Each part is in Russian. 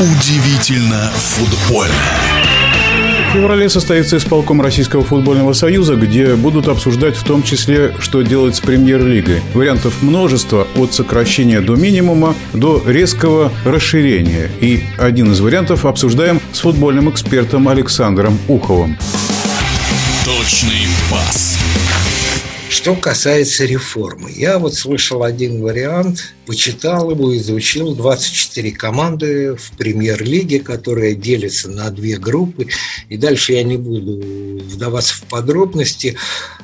Удивительно футбольно. В феврале состоится исполком Российского футбольного союза, где будут обсуждать в том числе, что делать с премьер-лигой. Вариантов множество, от сокращения до минимума до резкого расширения. И один из вариантов обсуждаем с футбольным экспертом Александром Уховым. Точный пас. Что касается реформы, я вот слышал один вариант, почитал его, изучил 24 команды в премьер-лиге, которая делится на две группы. И дальше я не буду вдаваться в подробности.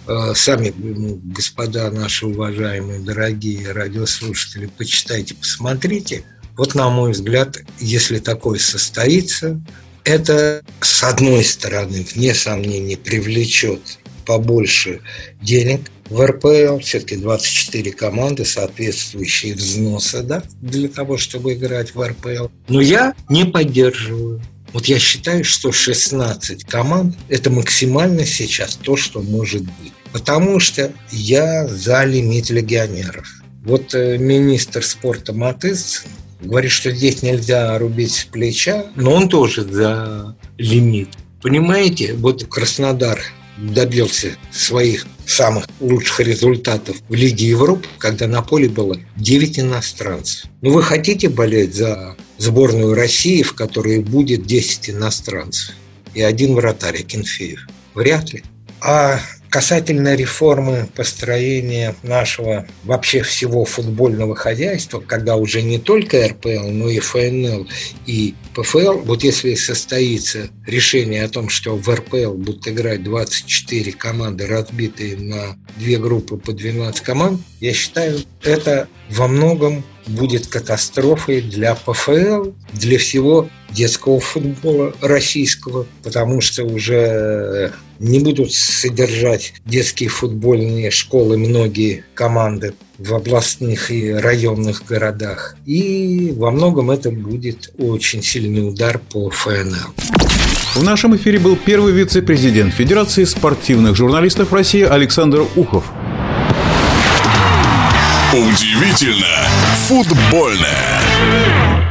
Э, сами, господа наши уважаемые, дорогие радиослушатели, почитайте, посмотрите. Вот, на мой взгляд, если такое состоится, это, с одной стороны, вне сомнений, привлечет побольше денег в РПЛ, все-таки 24 команды, соответствующие взносы да, для того, чтобы играть в РПЛ. Но я не поддерживаю. Вот я считаю, что 16 команд – это максимально сейчас то, что может быть. Потому что я за лимит легионеров. Вот э, министр спорта Матыс говорит, что здесь нельзя рубить с плеча, но он тоже за лимит. Понимаете, вот Краснодар добился своих самых лучших результатов в Лиге Европы, когда на поле было 9 иностранцев. Ну, вы хотите болеть за сборную России, в которой будет 10 иностранцев и один вратарь Акинфеев? Вряд ли. А Касательно реформы построения нашего вообще всего футбольного хозяйства, когда уже не только РПЛ, но и ФНЛ и ПФЛ, вот если состоится решение о том, что в РПЛ будут играть 24 команды, разбитые на две группы по 12 команд, я считаю, это во многом будет катастрофой для ПФЛ, для всего детского футбола российского, потому что уже не будут содержать детские футбольные школы многие команды в областных и районных городах. И во многом это будет очень сильный удар по ФНЛ. В нашем эфире был первый вице-президент Федерации спортивных журналистов России Александр Ухов. Удивительно футбольное.